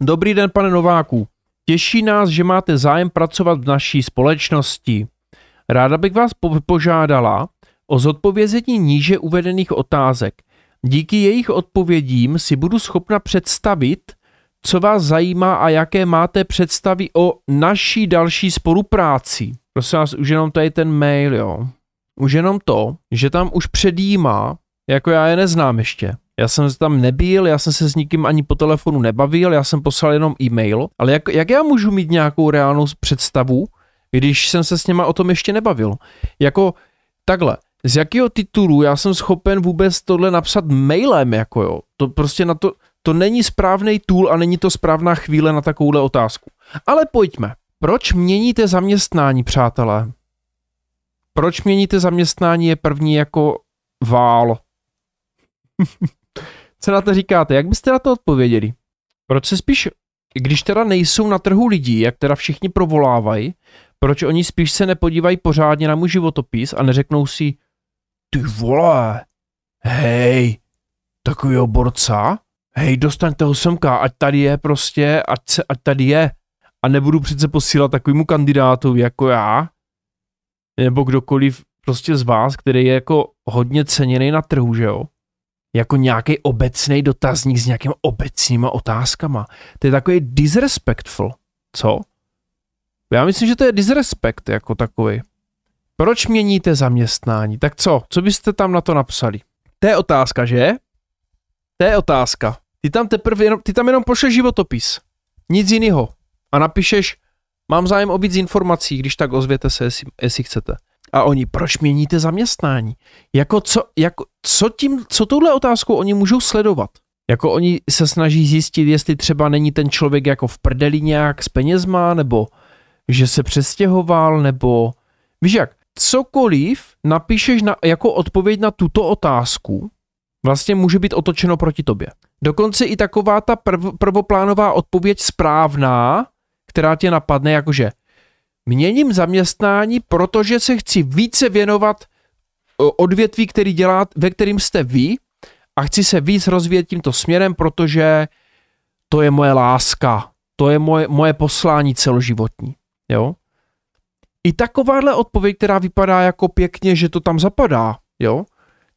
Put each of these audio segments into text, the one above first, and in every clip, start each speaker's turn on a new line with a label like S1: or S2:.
S1: Dobrý den, pane Nováku. Těší nás, že máte zájem pracovat v naší společnosti. Ráda bych vás po- požádala o zodpovězení níže uvedených otázek. Díky jejich odpovědím si budu schopna představit, co vás zajímá a jaké máte představy o naší další spolupráci. Prosím vás, už jenom tady ten mail, jo. Už jenom to, že tam už předjímá, jako já je neznám ještě. Já jsem tam nebyl, já jsem se s nikým ani po telefonu nebavil, já jsem poslal jenom e-mail, ale jak, jak já můžu mít nějakou reálnou představu, když jsem se s něma o tom ještě nebavil? Jako takhle, z jakého titulu já jsem schopen vůbec tohle napsat mailem, jako jo? To prostě na to, to není správný tool a není to správná chvíle na takovouhle otázku. Ale pojďme. Proč měníte zaměstnání, přátelé? Proč měníte zaměstnání je první jako vál. Co na to říkáte? Jak byste na to odpověděli? Proč se spíš, když teda nejsou na trhu lidí, jak teda všichni provolávají, proč oni spíš se nepodívají pořádně na můj životopis a neřeknou si, ty vole, hej, takovýho borca, hej, dostaňte ho semka, ať tady je prostě, ať, se, ať tady je. A nebudu přece posílat takovému kandidátu jako já, nebo kdokoliv prostě z vás, který je jako hodně ceněný na trhu, že jo? Jako nějaký obecný dotazník s nějakými obecnýma otázkama. To je takový disrespectful, co? Já myslím, že to je disrespect jako takový. Proč měníte zaměstnání? Tak co? Co byste tam na to napsali? To je otázka, že? To je otázka. Ty tam teprve jenom, ty tam jenom pošleš životopis. Nic jiného. A napíšeš, mám zájem o víc informací, když tak ozvěte se, jestli, jestli chcete. A oni, proč měníte zaměstnání? Jako co, jako, co tím, co touhle otázkou oni můžou sledovat? Jako oni se snaží zjistit, jestli třeba není ten člověk jako v prdeli nějak s penězma, nebo že se přestěhoval, nebo víš jak, cokoliv napíšeš na, jako odpověď na tuto otázku, vlastně může být otočeno proti tobě. Dokonce i taková ta prv, prvoplánová odpověď správná, která tě napadne, jakože měním zaměstnání, protože se chci více věnovat odvětví, který dělá, ve kterým jste vy a chci se víc rozvíjet tímto směrem, protože to je moje láska, to je moje, moje poslání celoživotní. Jo? I takováhle odpověď, která vypadá jako pěkně, že to tam zapadá, jo,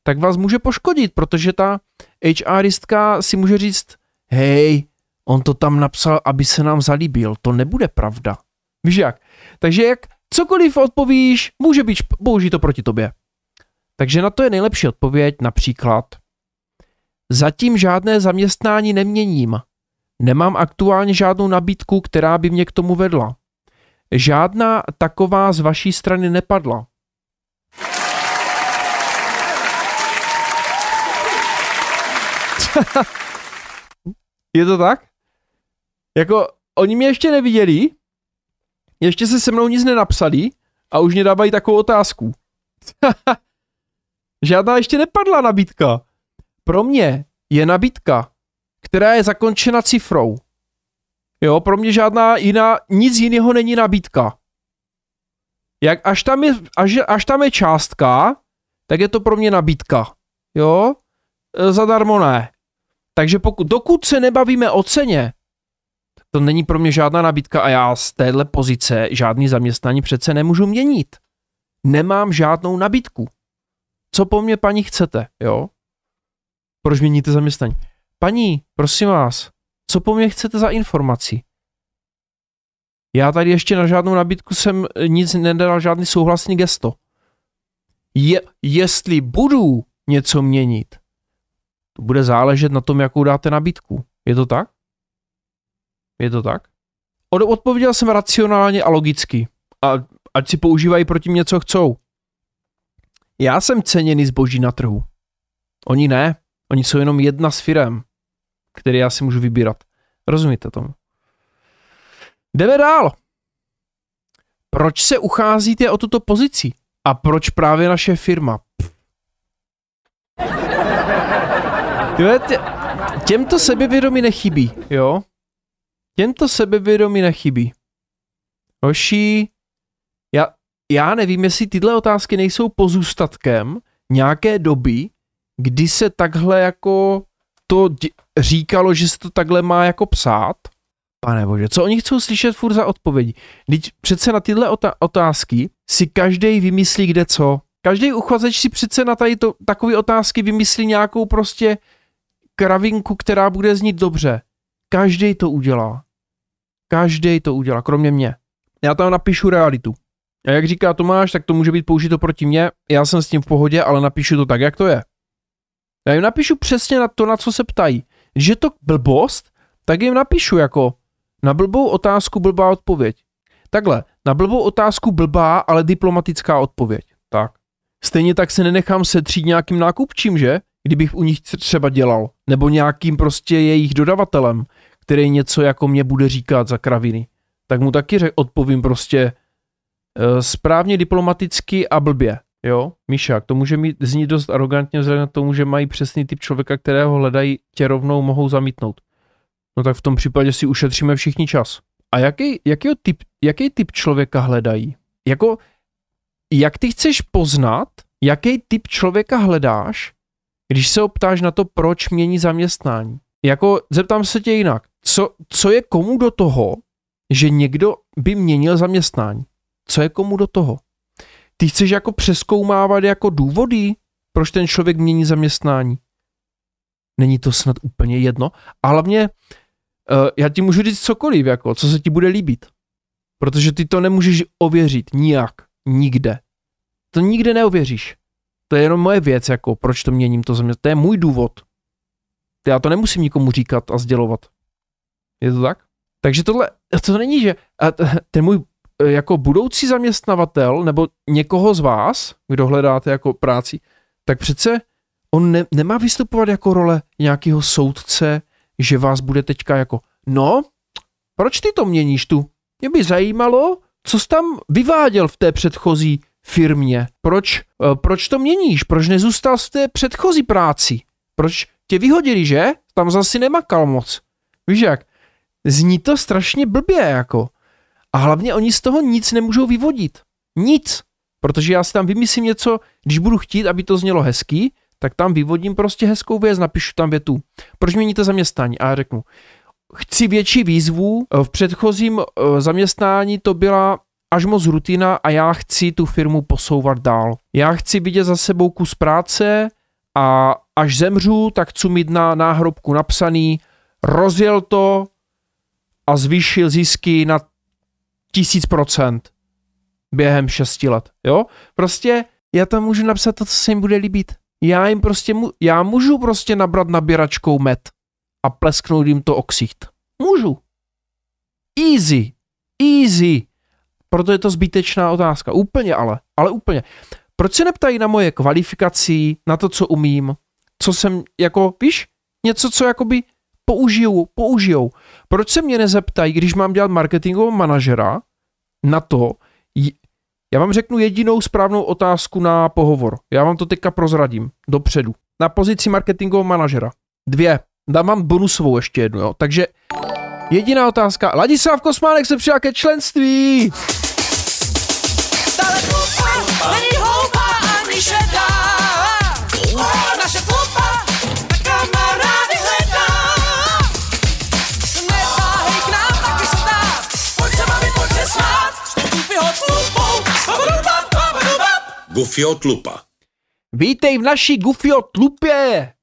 S1: tak vás může poškodit, protože ta HRistka si může říct, hej, on to tam napsal, aby se nám zalíbil, to nebude pravda. Víš jak? Takže jak cokoliv odpovíš, může být použito proti tobě. Takže na to je nejlepší odpověď například Zatím žádné zaměstnání neměním. Nemám aktuálně žádnou nabídku, která by mě k tomu vedla. Žádná taková z vaší strany nepadla. Je to tak? Jako, oni mě ještě neviděli, ještě se se mnou nic nenapsali a už mě dávají takovou otázku. Žádná ještě nepadla nabídka. Pro mě je nabídka, která je zakončena cifrou. Jo, pro mě žádná jiná, nic jiného není nabídka. Jak až tam je, až, až tam je částka, tak je to pro mě nabídka. Jo, e, zadarmo ne. Takže pokud, dokud se nebavíme o ceně, to není pro mě žádná nabídka a já z téhle pozice žádný zaměstnání přece nemůžu měnit. Nemám žádnou nabídku. Co po mně paní chcete, jo? Proč měníte zaměstnání? Paní, prosím vás, co po mně chcete za informaci? Já tady ještě na žádnou nabídku jsem nic nedal, žádný souhlasný gesto. Je, jestli budu něco měnit, to bude záležet na tom, jakou dáte nabídku. Je to tak? Je to tak? Od, odpověděl jsem racionálně a logicky. A ať si používají proti mě, co chcou. Já jsem ceněný zboží na trhu. Oni ne. Oni jsou jenom jedna z firem, které já si můžu vybírat. Rozumíte tomu? Jdeme dál. Proč se ucházíte o tuto pozici? A proč právě naše firma? Tě, těmto sebevědomí nechybí, jo? Těmto sebevědomí nechybí. Hoší, já, já nevím, jestli tyhle otázky nejsou pozůstatkem nějaké doby, kdy se takhle jako to dě- říkalo, že se to takhle má jako psát. Pane bože, co oni chcou slyšet furt za odpovědi? Teď přece na tyhle otázky si každý vymyslí kde co. Každý uchazeč si přece na tady to, takové otázky vymyslí nějakou prostě kravinku, která bude znít dobře. Každý to udělá. Každý to udělá, kromě mě. Já tam napíšu realitu. A jak říká Tomáš, tak to může být použito proti mně. Já jsem s tím v pohodě, ale napíšu to tak, jak to je. Já jim napíšu přesně na to, na co se ptají. Když je to blbost, tak jim napíšu jako na blbou otázku blbá odpověď. Takhle, na blbou otázku blbá, ale diplomatická odpověď. Tak. Stejně tak se nenechám setřít nějakým nákupčím, že? Kdybych u nich třeba dělal. Nebo nějakým prostě jejich dodavatelem, který něco jako mě bude říkat za kraviny. Tak mu taky řek, odpovím prostě uh, správně diplomaticky a blbě. Jo, Míša, to může mít, znít dost arrogantně vzhledem k tomu, že mají přesný typ člověka, kterého hledají, tě rovnou mohou zamítnout. No tak v tom případě si ušetříme všichni čas. A jaký, jaký, typ, jaký typ člověka hledají? Jako, jak ty chceš poznat, jaký typ člověka hledáš, když se optáš na to, proč mění zaměstnání? Jako, zeptám se tě jinak. Co, co je komu do toho, že někdo by měnil zaměstnání? Co je komu do toho? Ty chceš jako přeskoumávat jako důvody, proč ten člověk mění zaměstnání? Není to snad úplně jedno? A hlavně uh, já ti můžu říct cokoliv, jako, co se ti bude líbit. Protože ty to nemůžeš ověřit nijak, nikde. To nikde neověříš. To je jenom moje věc, jako proč to měním to země. To je můj důvod. Já to nemusím nikomu říkat a sdělovat. Je to tak? Takže tohle, to není, že ten můj e, jako budoucí zaměstnavatel nebo někoho z vás, kdo hledáte jako práci, tak přece on ne, nemá vystupovat jako role nějakého soudce, že vás bude teďka jako, no, proč ty to měníš tu? Mě by zajímalo, co jsi tam vyváděl v té předchozí firmě. Proč, eh, proč to měníš? Proč nezůstal v té předchozí práci? Proč tě vyhodili, že? Tam zase nemakal moc. Víš jak? Zní to strašně blbě, jako. A hlavně oni z toho nic nemůžou vyvodit. Nic. Protože já si tam vymyslím něco, když budu chtít, aby to znělo hezký, tak tam vyvodím prostě hezkou věc, napíšu tam větu. Proč měníte zaměstnání? A já řeknu, chci větší výzvu, v předchozím eh, zaměstnání to byla až moc rutina a já chci tu firmu posouvat dál. Já chci vidět za sebou kus práce a až zemřu, tak chci mít na náhrobku napsaný, rozjel to a zvýšil zisky na tisíc procent během šesti let. Jo? Prostě já tam můžu napsat to, co se jim bude líbit. Já jim prostě, já můžu prostě nabrat nabíračkou med a plesknout jim to oxicht. Můžu. Easy. Easy. Proto je to zbytečná otázka. Úplně ale. Ale úplně. Proč se neptají na moje kvalifikací, na to, co umím, co jsem, jako, víš, něco, co jakoby použijou, použijou. Proč se mě nezeptají, když mám dělat marketingového manažera, na to, já vám řeknu jedinou správnou otázku na pohovor. Já vám to teďka prozradím dopředu. Na pozici marketingového manažera. Dvě. Dám vám bonusovou ještě jednu, jo. Takže jediná otázka. Ladislav Kosmánek se přijal ke členství.
S2: Gufio Tlupa.
S1: Vítej v naší Gufio Tlupě!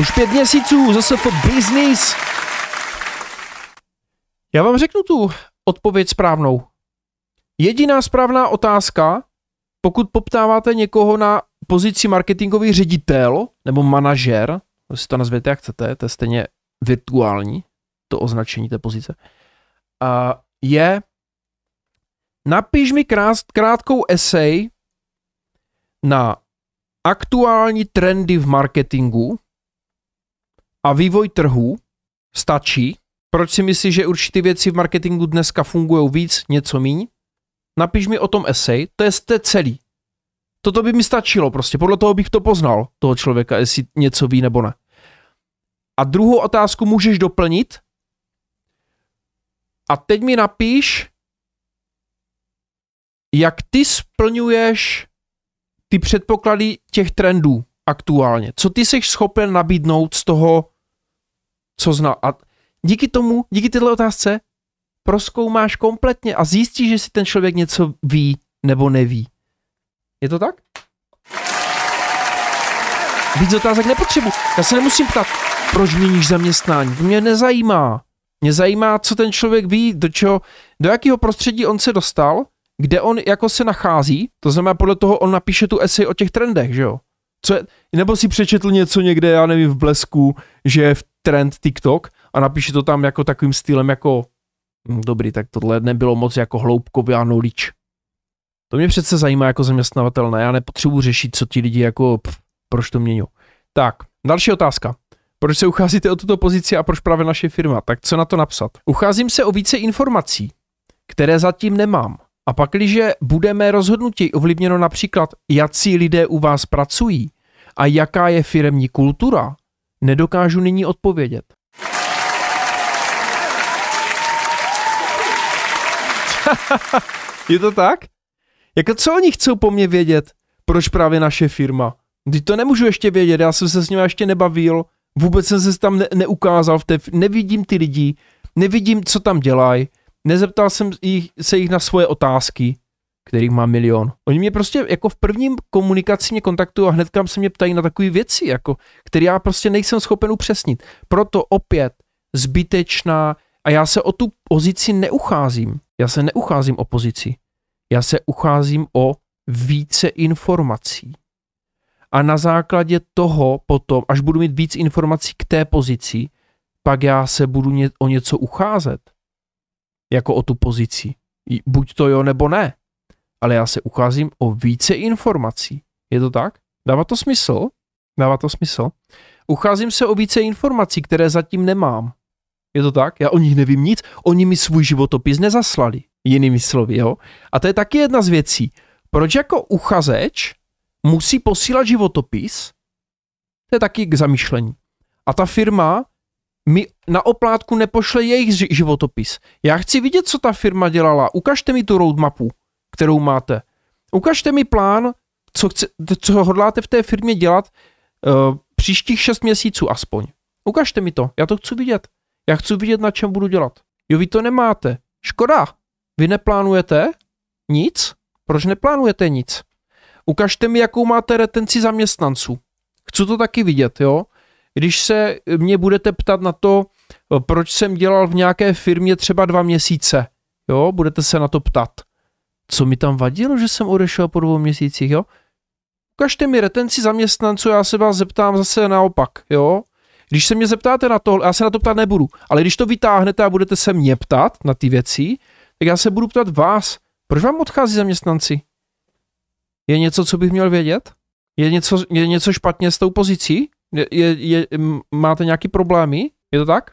S1: Už pět měsíců, zase for business. Já vám řeknu tu odpověď správnou. Jediná správná otázka, pokud poptáváte někoho na pozici marketingový ředitel nebo manažer, si to nazvěte jak chcete, to je stejně virtuální, to označení té pozice, a je napiš mi krát, krátkou esej na aktuální trendy v marketingu a vývoj trhu. Stačí. Proč si myslíš, že určité věci v marketingu dneska fungují víc, něco míň? Napiš mi o tom esej, to je celý. Toto by mi stačilo prostě, podle toho bych to poznal, toho člověka, jestli něco ví nebo ne. A druhou otázku můžeš doplnit. A teď mi napíš, jak ty splňuješ ty předpoklady těch trendů aktuálně. Co ty jsi schopen nabídnout z toho co zná. A díky tomu, díky této otázce, proskoumáš kompletně a zjistíš, že si ten člověk něco ví nebo neví. Je to tak? Víc otázek nepotřebuji. Já se nemusím ptát, proč měníš zaměstnání. To mě nezajímá. Mě zajímá, co ten člověk ví, do čeho, do jakého prostředí on se dostal, kde on jako se nachází, to znamená podle toho on napíše tu esej o těch trendech, že jo? Co je, nebo si přečetl něco někde, já nevím, v blesku, že je v trend TikTok a napíše to tam jako takovým stylem jako hm, dobrý, tak tohle nebylo moc jako hloubkově a knowledge. To mě přece zajímá jako zaměstnavatel, ne? Já nepotřebuji řešit, co ti lidi jako, pf, proč to mění. Tak, další otázka. Proč se ucházíte o tuto pozici a proč právě naše firma? Tak co na to napsat? Ucházím se o více informací, které zatím nemám. A pak, když budeme rozhodnutí ovlivněno například, jaký lidé u vás pracují a jaká je firemní kultura, nedokážu nyní odpovědět. je to tak? Jako co oni chcou po mně vědět? Proč právě naše firma? Když to nemůžu ještě vědět, já jsem se s nimi ještě nebavil, vůbec jsem se tam ne- neukázal, v té, nevidím ty lidi, nevidím, co tam dělají, nezeptal jsem jich, se jich na svoje otázky, kterých má milion. Oni mě prostě jako v prvním komunikaci mě kontaktují a hnedka se mě ptají na takové věci, jako, které já prostě nejsem schopen upřesnit. Proto opět zbytečná a já se o tu pozici neucházím. Já se neucházím o pozici. Já se ucházím o více informací. A na základě toho potom, až budu mít víc informací k té pozici, pak já se budu o něco ucházet. Jako o tu pozici. Buď to jo, nebo ne. Ale já se ucházím o více informací. Je to tak? Dává to smysl? Dává to smysl? Ucházím se o více informací, které zatím nemám. Je to tak? Já o nich nevím nic. Oni mi svůj životopis nezaslali. Jinými slovy, jo? A to je taky jedna z věcí. Proč jako uchazeč musí posílat životopis? To je taky k zamýšlení. A ta firma mi na oplátku nepošle jejich životopis. Já chci vidět, co ta firma dělala. Ukažte mi tu roadmapu, kterou máte. Ukažte mi plán, co, chce, co hodláte v té firmě dělat uh, příštích šest měsíců aspoň. Ukažte mi to, já to chci vidět. Já chci vidět, na čem budu dělat. Jo, vy to nemáte. Škoda. Vy neplánujete nic? Proč neplánujete nic? Ukažte mi, jakou máte retenci zaměstnanců. Chci to taky vidět, jo? Když se mě budete ptat na to, proč jsem dělal v nějaké firmě třeba dva měsíce, jo, budete se na to ptat. Co mi tam vadilo, že jsem odešel po dvou měsících, jo? Ukažte mi retenci zaměstnanců, já se vás zeptám zase naopak, jo? Když se mě zeptáte na to, já se na to ptát nebudu, ale když to vytáhnete a budete se mě ptat na ty věci, tak já se budu ptat vás, proč vám odchází zaměstnanci? Je něco, co bych měl vědět? Je něco, je něco špatně s tou pozicí? Je, je, je, máte nějaký problémy? Je to tak?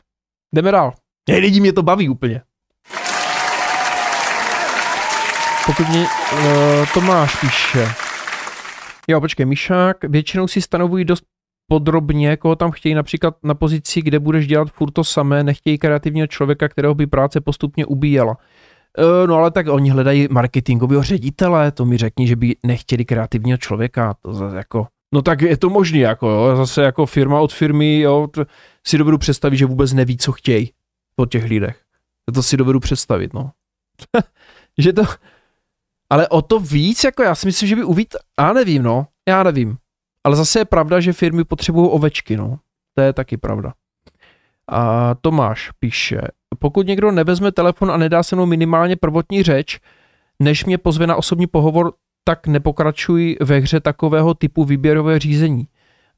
S1: Jdeme dál. Je, lidi mě to baví úplně. Pokud mě uh, Tomáš píše. Jo, počkej, Mišák, většinou si stanovují dost podrobně, koho tam chtějí, například na pozici, kde budeš dělat furt to samé, nechtějí kreativního člověka, kterého by práce postupně ubíjela. E, no ale tak oni hledají marketingového ředitele, to mi řekni, že by nechtěli kreativního člověka, to zase jako, no tak je to možný, jako jo, zase jako firma od firmy, jo, si dovedu představit, že vůbec neví, co chtějí po těch lidech. To si dovedu představit, no. že to, ale o to víc, jako já si myslím, že by uvít, já nevím, no, já nevím. Ale zase je pravda, že firmy potřebují ovečky, no. To je taky pravda. A Tomáš píše, pokud někdo nevezme telefon a nedá se mnou minimálně prvotní řeč, než mě pozve na osobní pohovor, tak nepokračuj ve hře takového typu výběrové řízení.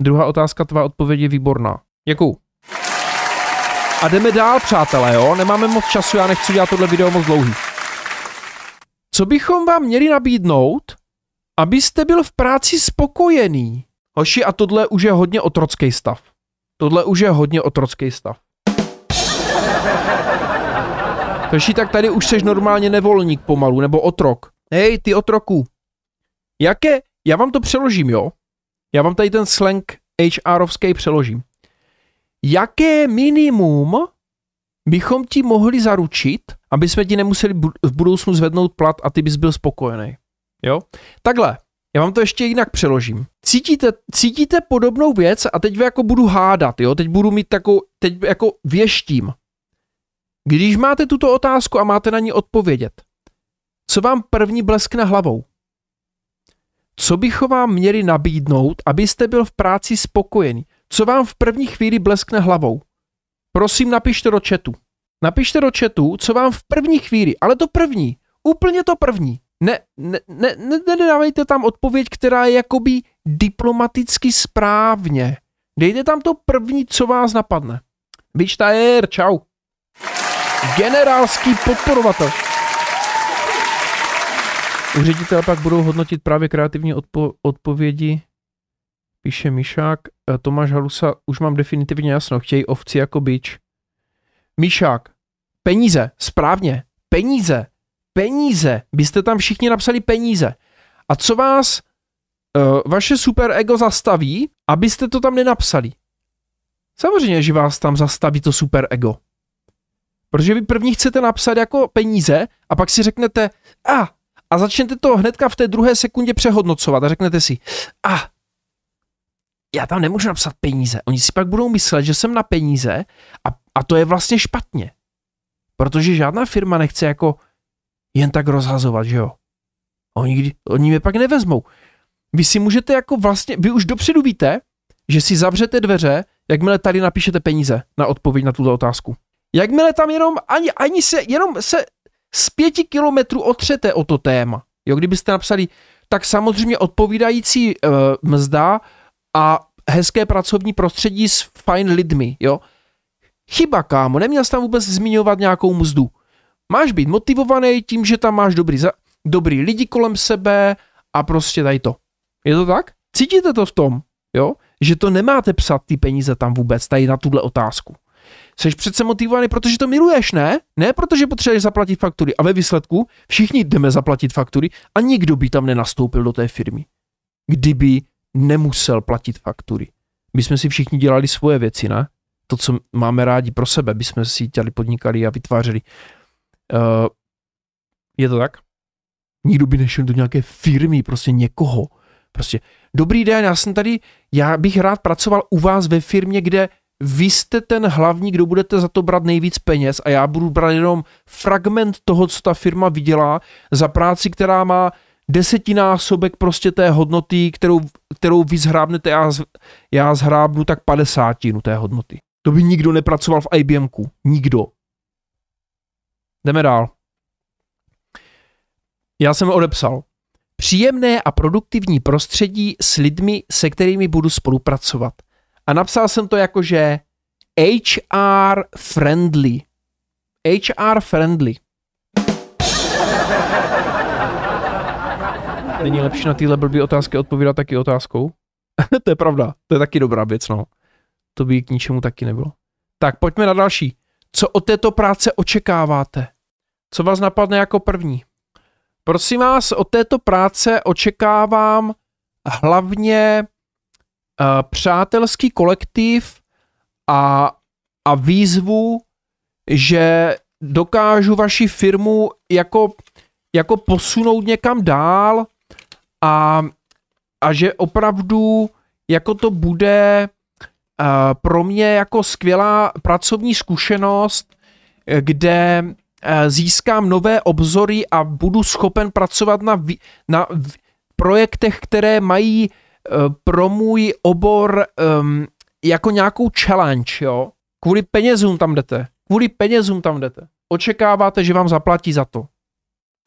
S1: Druhá otázka, tvá odpověď je výborná. Jakou? A jdeme dál, přátelé, jo? Nemáme moc času, já nechci dělat tohle video moc dlouhý. Co bychom vám měli nabídnout, abyste byl v práci spokojený? Hoši, a tohle už je hodně otrocký stav. Tohle už je hodně otrocký stav. Hoši, tak tady už seš normálně nevolník pomalu, nebo otrok. Hej, ty otroku. Jaké, já vám to přeložím, jo? Já vám tady ten slang HRovský přeložím. Jaké minimum bychom ti mohli zaručit, aby jsme ti nemuseli v budoucnu zvednout plat a ty bys byl spokojený? Jo? Takhle, Já vám to ještě jinak přeložím. Cítíte, cítíte podobnou věc a teď jako budu hádat, jo? Teď budu mít takovou, teď jako věštím. Když máte tuto otázku a máte na ní odpovědět, co vám první bleskne hlavou? Co bychom vám měli nabídnout, abyste byl v práci spokojený? Co vám v první chvíli bleskne hlavou? Prosím, napište do chatu. Napište do chatu, co vám v první chvíli, ale to první, úplně to první. Ne, ne, ne, ne, nedávejte tam odpověď, která je jakoby diplomaticky správně. Dejte tam to první, co vás napadne. Vyčtajer, čau. Generálský podporovatel. U ředitele pak budou hodnotit právě kreativní odpo- odpovědi. Píše Míšák. E, Tomáš Halusa, už mám definitivně jasno, chtějí ovci jako bič. Míšák, peníze, správně, peníze, peníze, byste tam všichni napsali peníze. A co vás uh, vaše super ego zastaví, abyste to tam nenapsali? Samozřejmě, že vás tam zastaví to super ego. Protože vy první chcete napsat jako peníze a pak si řeknete, a, ah, a začnete to hnedka v té druhé sekundě přehodnocovat a řeknete si, a, ah, já tam nemůžu napsat peníze. Oni si pak budou myslet, že jsem na peníze a, a to je vlastně špatně. Protože žádná firma nechce jako jen tak rozhazovat, že jo. Oni, oni mě pak nevezmou. Vy si můžete jako vlastně, vy už dopředu víte, že si zavřete dveře, jakmile tady napíšete peníze na odpověď na tuto otázku. Jakmile tam jenom, ani, ani se, jenom se z pěti kilometrů otřete o to téma. Jo, kdybyste napsali, tak samozřejmě odpovídající uh, mzda a hezké pracovní prostředí s fajn lidmi, jo. Chyba, kámo, neměl jsi tam vůbec zmiňovat nějakou mzdu. Máš být motivovaný tím, že tam máš dobrý, za, dobrý lidi kolem sebe a prostě tady to. Je to tak? Cítíte to v tom, jo? Že to nemáte psat ty peníze tam vůbec, tady na tuhle otázku. Jsi přece motivovaný, protože to miluješ, ne? Ne protože potřebuješ zaplatit faktury. A ve výsledku všichni jdeme zaplatit faktury a nikdo by tam nenastoupil do té firmy. Kdyby nemusel platit faktury. My jsme si všichni dělali svoje věci, ne? To, co máme rádi pro sebe, by jsme si dělali, podnikali a vytvářeli. Uh, je to tak? Nikdo by nešel do nějaké firmy, prostě někoho. Prostě, dobrý den, já jsem tady, já bych rád pracoval u vás ve firmě, kde vy jste ten hlavní, kdo budete za to brát nejvíc peněz a já budu brát jenom fragment toho, co ta firma vydělá za práci, která má desetinásobek prostě té hodnoty, kterou, kterou vy zhrábnete, já, já zhrábnu tak padesátinu té hodnoty. To by nikdo nepracoval v IBMku. Nikdo. Jdeme dál. Já jsem odepsal. Příjemné a produktivní prostředí s lidmi, se kterými budu spolupracovat. A napsal jsem to jako, že HR friendly. HR friendly. Není lepší na tyhle blbý otázky odpovídat taky otázkou? to je pravda, to je taky dobrá věc, no. To by k ničemu taky nebylo. Tak pojďme na další. Co od této práce očekáváte? Co vás napadne jako první? Prosím vás, od této práce očekávám hlavně uh, přátelský kolektiv a, a výzvu, že dokážu vaši firmu jako, jako posunout někam dál a, a že opravdu jako to bude pro mě jako skvělá pracovní zkušenost, kde uh, získám nové obzory a budu schopen pracovat na, na projektech, které mají pro můj obor um, jako nějakou challenge, jo. Kvůli penězům tam jdete. Kvůli penězům tam jdete. Očekáváte, že vám zaplatí za to.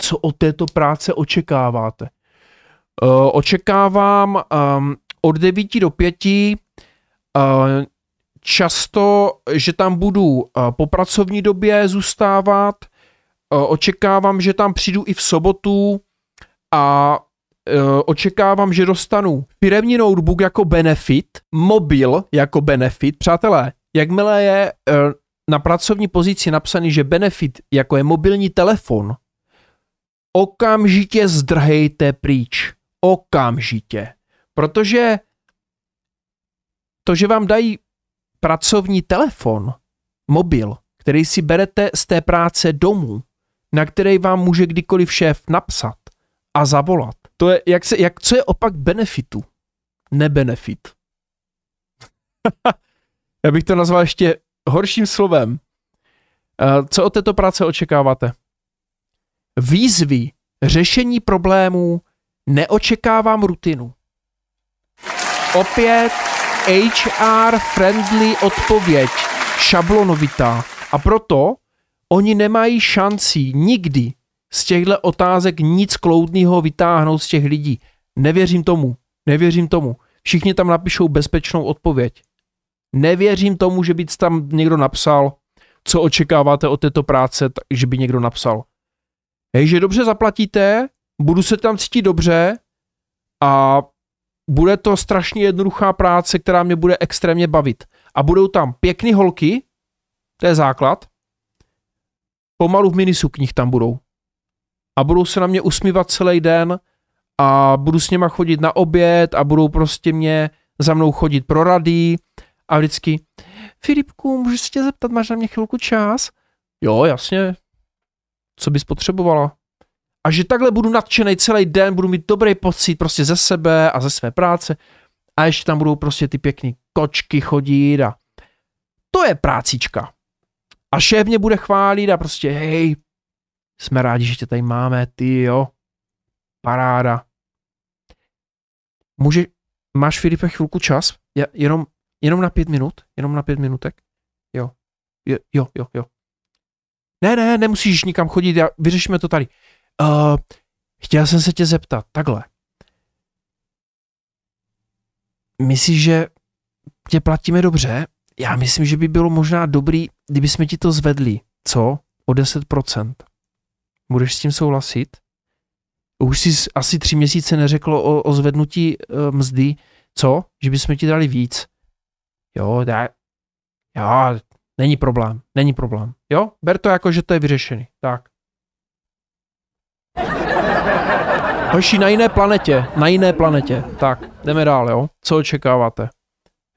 S1: Co od této práce očekáváte? Uh, očekávám um, od 9 do 5 uh, často, že tam budu uh, po pracovní době zůstávat. Uh, očekávám, že tam přijdu i v sobotu a očekávám, že dostanu firemní notebook jako benefit, mobil jako benefit. Přátelé, jakmile je na pracovní pozici napsaný, že benefit jako je mobilní telefon, okamžitě zdrhejte pryč okamžitě. Protože to, že vám dají pracovní telefon, mobil, který si berete z té práce domů, na který vám může kdykoliv šéf napsat a zavolat, To je, jak se, jak, co je opak benefitu? Nebenefit. Já bych to nazval ještě horším slovem. Eh, co od této práce očekáváte? Výzvy, řešení problémů, neočekávám rutinu. Opět HR friendly odpověď, šablonovitá. A proto oni nemají šancí nikdy z těchto otázek nic kloudného vytáhnout z těch lidí. Nevěřím tomu. Nevěřím tomu. Všichni tam napíšou bezpečnou odpověď. Nevěřím tomu, že by tam někdo napsal, co očekáváte od této práce, že by někdo napsal. Hej, že dobře zaplatíte, budu se tam cítit dobře a bude to strašně jednoduchá práce, která mě bude extrémně bavit. A budou tam pěkný holky, to je základ, pomalu v minisukních tam budou. A budou se na mě usmívat celý den a budu s něma chodit na oběd a budou prostě mě za mnou chodit pro rady a vždycky Filipku, můžu se tě zeptat, máš na mě chvilku čas? Jo, jasně. Co bys potřebovala? A že takhle budu nadšený celý den, budu mít dobrý pocit prostě ze sebe a ze své práce. A ještě tam budou prostě ty pěkný kočky chodit a to je prácička. A šéf mě bude chválit a prostě hej, jsme rádi, že tě tady máme, ty jo, paráda. Může, máš Filipe chvilku čas? Já, jenom, jenom na pět minut? Jenom na pět minutek? Jo, jo, jo, jo. Ne, ne, nemusíš nikam chodit, já, vyřešíme to tady. Uh, chtěl jsem se tě zeptat, takhle. Myslíš, že tě platíme dobře? Já myslím, že by bylo možná dobrý, kdyby jsme ti to zvedli. Co? O 10%. Budeš s tím souhlasit? Už jsi asi tři měsíce neřeklo o, o zvednutí uh, mzdy. Co? Že bychom ti dali víc. Jo, dá, jo, není problém, není problém. Jo, ber to jako, že to je vyřešený. Tak. Hoši, na jiné planetě, na jiné planetě. Tak, jdeme dál, jo. Co očekáváte?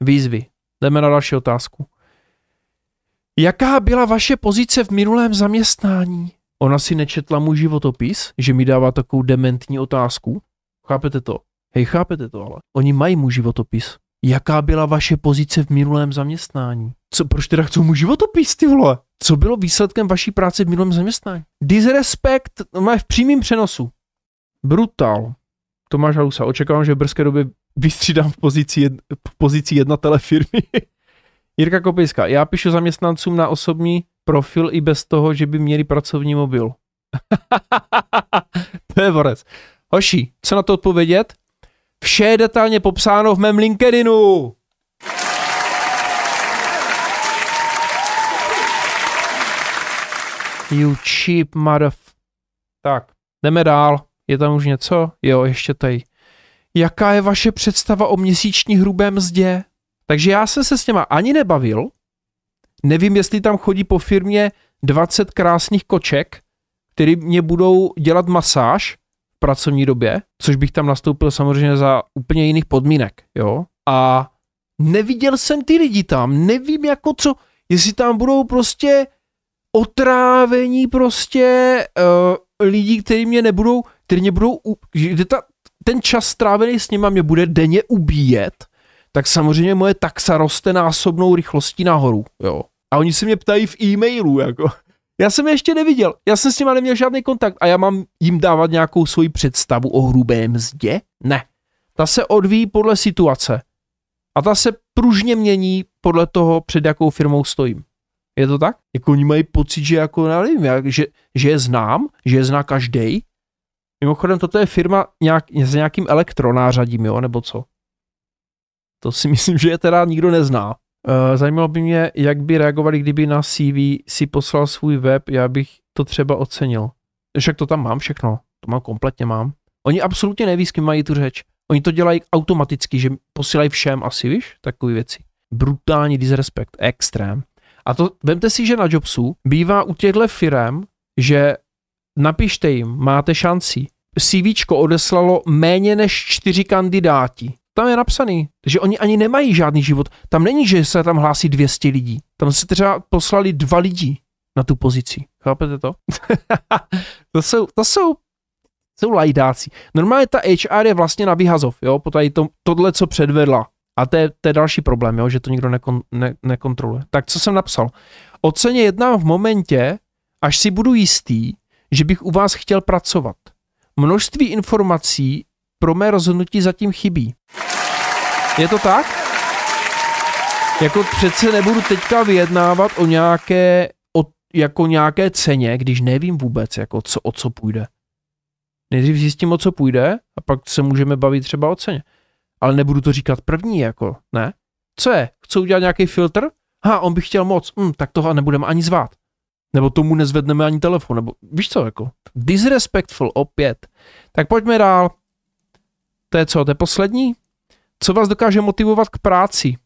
S1: Výzvy. Jdeme na další otázku. Jaká byla vaše pozice v minulém zaměstnání? Ona si nečetla můj životopis, že mi dává takovou dementní otázku. Chápete to? Hej, chápete to ale. Oni mají můj životopis. Jaká byla vaše pozice v minulém zaměstnání? Co, proč teda chcou můj životopis, ty vole? Co bylo výsledkem vaší práce v minulém zaměstnání? Disrespect má v přímém přenosu. Brutal. Tomáš Halusa, očekávám, že v brzké době vystřídám v pozici, jed, v pozici jednatele firmy. Jirka Kopejská, já píšu zaměstnancům na osobní profil i bez toho, že by měli pracovní mobil. to je borec. Hoši, co na to odpovědět? Vše je detailně popsáno v mém LinkedInu. You cheap mother... Tak, jdeme dál. Je tam už něco? Jo, ještě tady. Jaká je vaše představa o měsíční hrubé mzdě? Takže já jsem se s těma ani nebavil. Nevím, jestli tam chodí po firmě 20 krásných koček, který mě budou dělat masáž v pracovní době, což bych tam nastoupil samozřejmě za úplně jiných podmínek, jo. A neviděl jsem ty lidi tam, nevím jako co, jestli tam budou prostě otrávení prostě uh, lidí, kteří mě nebudou, kteří mě budou, že ta, ten čas strávený s nima mě bude denně ubíjet, tak samozřejmě moje taxa roste násobnou rychlostí nahoru, jo. A oni se mě ptají v e-mailu, jako. Já jsem je ještě neviděl, já jsem s nima neměl žádný kontakt a já mám jim dávat nějakou svoji představu o hrubé mzdě? Ne. Ta se odvíjí podle situace. A ta se pružně mění podle toho, před jakou firmou stojím. Je to tak? Jako oni mají pocit, že jako, nevím, jak, že, že je znám, že je zná každý. Mimochodem, toto je firma nějak, s nějakým elektronářadím, jo, nebo co? To si myslím, že je teda nikdo nezná. Uh, zajímalo by mě, jak by reagovali, kdyby na CV si poslal svůj web, já bych to třeba ocenil. Však to tam mám všechno, to mám kompletně mám. Oni absolutně neví, s kým mají tu řeč. Oni to dělají automaticky, že posílají všem asi, víš, takové věci. Brutální disrespekt, extrém. A to, vemte si, že na Jobsu bývá u těchto firm, že napište jim, máte šanci. CVčko odeslalo méně než čtyři kandidáti. Tam je napsaný, že oni ani nemají žádný život. Tam není, že se tam hlásí 200 lidí. Tam se třeba poslali dva lidi na tu pozici. Chápete to? to, jsou, to jsou Jsou lajdáci. Normálně ta HR je vlastně na vyhazov, jo, po tady to, tohle, co předvedla. A to je, to je další problém, jo, že to nikdo nekon, ne, nekontroluje. Tak co jsem napsal? O ceně jednám v momentě, až si budu jistý, že bych u vás chtěl pracovat. Množství informací pro mé rozhodnutí zatím chybí. Je to tak? Jako přece nebudu teďka vyjednávat o nějaké, o, jako nějaké ceně, když nevím vůbec, jako co, o co půjde. Nejdřív zjistím, o co půjde a pak se můžeme bavit třeba o ceně. Ale nebudu to říkat první, jako, ne? Co je? Chce udělat nějaký filtr? Ha, on by chtěl moc, hm, tak toho nebudeme ani zvát. Nebo tomu nezvedneme ani telefon, nebo víš co, jako, disrespectful opět. Tak pojďme dál. To je co, to je poslední? Co vás dokáže motivovat k práci?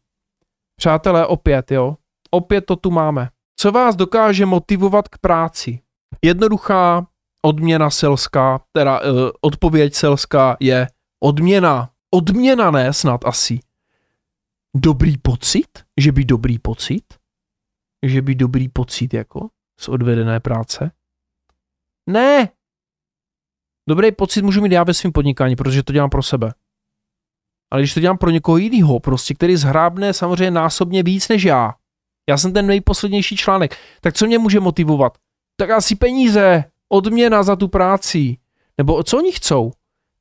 S1: Přátelé, opět, jo. Opět to tu máme. Co vás dokáže motivovat k práci? Jednoduchá odměna selská, teda uh, odpověď selská je odměna. Odměna ne snad asi. Dobrý pocit? Že by dobrý pocit? Že by dobrý pocit jako z odvedené práce? Ne! Dobrý pocit můžu mít já ve svém podnikání, protože to dělám pro sebe. Ale když to dělám pro někoho jiného, prostě, který zhrábne samozřejmě násobně víc než já, já jsem ten nejposlednější článek, tak co mě může motivovat? Tak asi peníze, odměna za tu práci. Nebo co oni chcou?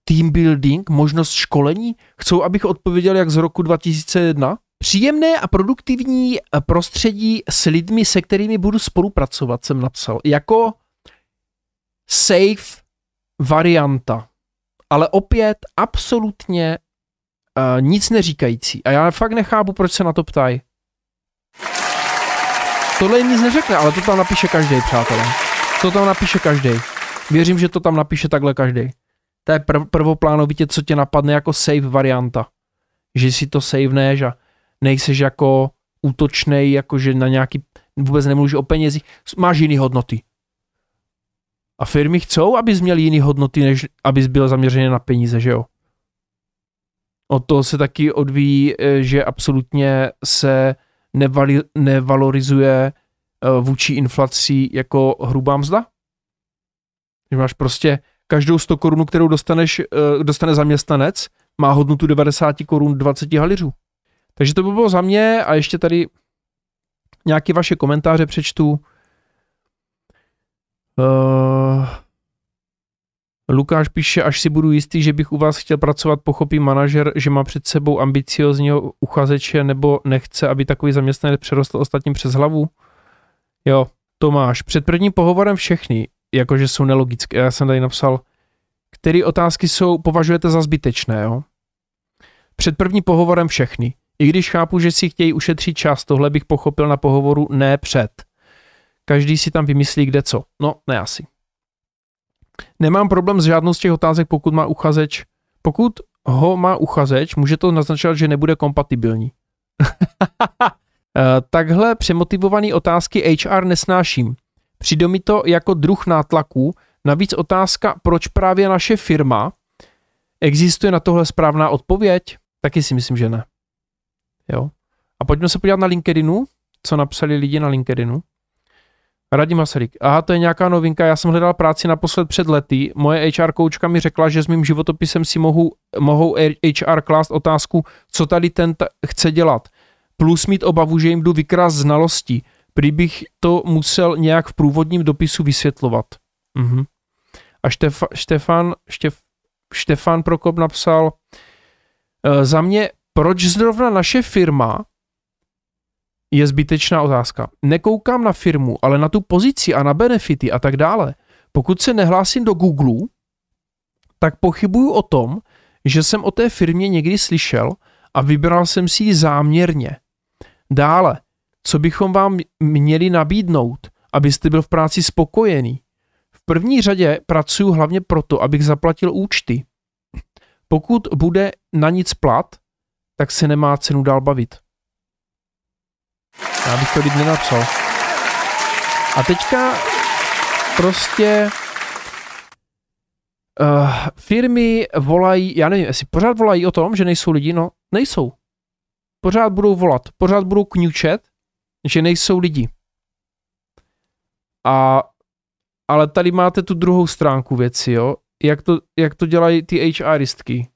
S1: Team building, možnost školení? Chcou, abych odpověděl jak z roku 2001? Příjemné a produktivní prostředí s lidmi, se kterými budu spolupracovat, jsem napsal. Jako safe varianta. Ale opět absolutně uh, nic neříkající. A já fakt nechápu, proč se na to ptají. Tohle jim nic neřekne, ale to tam napíše každý, přátelé. To tam napíše každý. Věřím, že to tam napíše takhle každý. To je prv, prvoplánovitě, co tě napadne jako save varianta. Že si to saveneš a nejseš jako útočnej, jako že na nějaký, vůbec nemluvíš o penězích, máš jiný hodnoty. A firmy chcou, abys měl jiný hodnoty, než abys byl zaměřený na peníze, že jo? Od toho se taky odvíjí, eh, že absolutně se nevali, nevalorizuje eh, vůči inflaci jako hrubá mzda. Že máš prostě každou 100 korun, kterou dostaneš, eh, dostane zaměstnanec, má hodnotu 90 korun 20 haliřů. Takže to by bylo za mě a ještě tady nějaké vaše komentáře přečtu. Uh, Lukáš píše, až si budu jistý, že bych u vás chtěl pracovat, pochopí manažer, že má před sebou ambiciozního uchazeče nebo nechce, aby takový zaměstnanec přerostl ostatním přes hlavu. Jo, Tomáš, před prvním pohovorem všechny, jakože jsou nelogické, já jsem tady napsal, které otázky jsou, považujete za zbytečné, jo? Před prvním pohovorem všechny. I když chápu, že si chtějí ušetřit čas, tohle bych pochopil na pohovoru ne před. Každý si tam vymyslí kde co. No, ne asi. Nemám problém s žádnou z těch otázek, pokud má uchazeč. Pokud ho má uchazeč, může to naznačovat, že nebude kompatibilní. Eh, takhle přemotivované otázky HR nesnáším. Přijde mi to jako druh nátlaku, navíc otázka, proč právě naše firma, existuje na tohle správná odpověď? Taky si myslím, že ne. Jo. A pojďme se podívat na LinkedInu, co napsali lidi na LinkedInu. Radim Masaryk. Aha, to je nějaká novinka, já jsem hledal práci naposled před lety. Moje HR koučka mi řekla, že s mým životopisem si mohu, mohou HR klást otázku, co tady ten t- chce dělat. Plus mít obavu, že jim jdu vykrást znalosti. Prý bych to musel nějak v průvodním dopisu vysvětlovat. Mhm. A Štefa, Štefan, Štef, Štefan Prokop napsal, e, za mě, proč zrovna naše firma je zbytečná otázka. Nekoukám na firmu, ale na tu pozici a na benefity a tak dále. Pokud se nehlásím do Google, tak pochybuju o tom, že jsem o té firmě někdy slyšel a vybral jsem si ji záměrně. Dále, co bychom vám měli nabídnout, abyste byl v práci spokojený? V první řadě pracuji hlavně proto, abych zaplatil účty. Pokud bude na nic plat, tak se nemá cenu dál bavit. Já bych to líp nenapsal. A teďka prostě uh, firmy volají, já nevím, jestli pořád volají o tom, že nejsou lidi, no nejsou. Pořád budou volat, pořád budou kňučet, že nejsou lidi. A, ale tady máte tu druhou stránku věci, jo. jak to, jak to dělají ty HRistky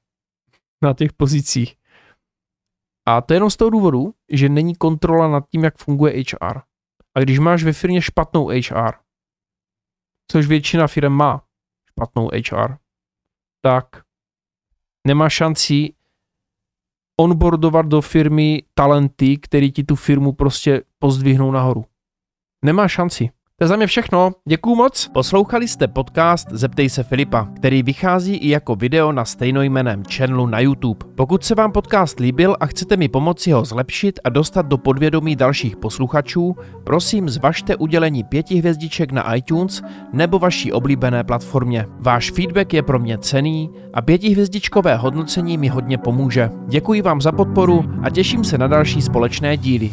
S1: na těch pozicích. A to je jenom z toho důvodu, že není kontrola nad tím, jak funguje HR. A když máš ve firmě špatnou HR, což většina firm má špatnou HR, tak nemá šanci onboardovat do firmy talenty, který ti tu firmu prostě pozdvihnou nahoru. Nemá šanci. To je za mě všechno. Děkuju moc. Poslouchali jste podcast Zeptej se Filipa, který vychází i jako video na stejnojmeném channelu na YouTube. Pokud se vám podcast líbil a chcete mi pomoci ho zlepšit a dostat do podvědomí dalších posluchačů, prosím zvažte udělení pěti hvězdiček na iTunes nebo vaší oblíbené platformě. Váš feedback je pro mě cený a pětihvězdičkové hodnocení mi hodně pomůže. Děkuji vám za podporu a těším se na další společné díly.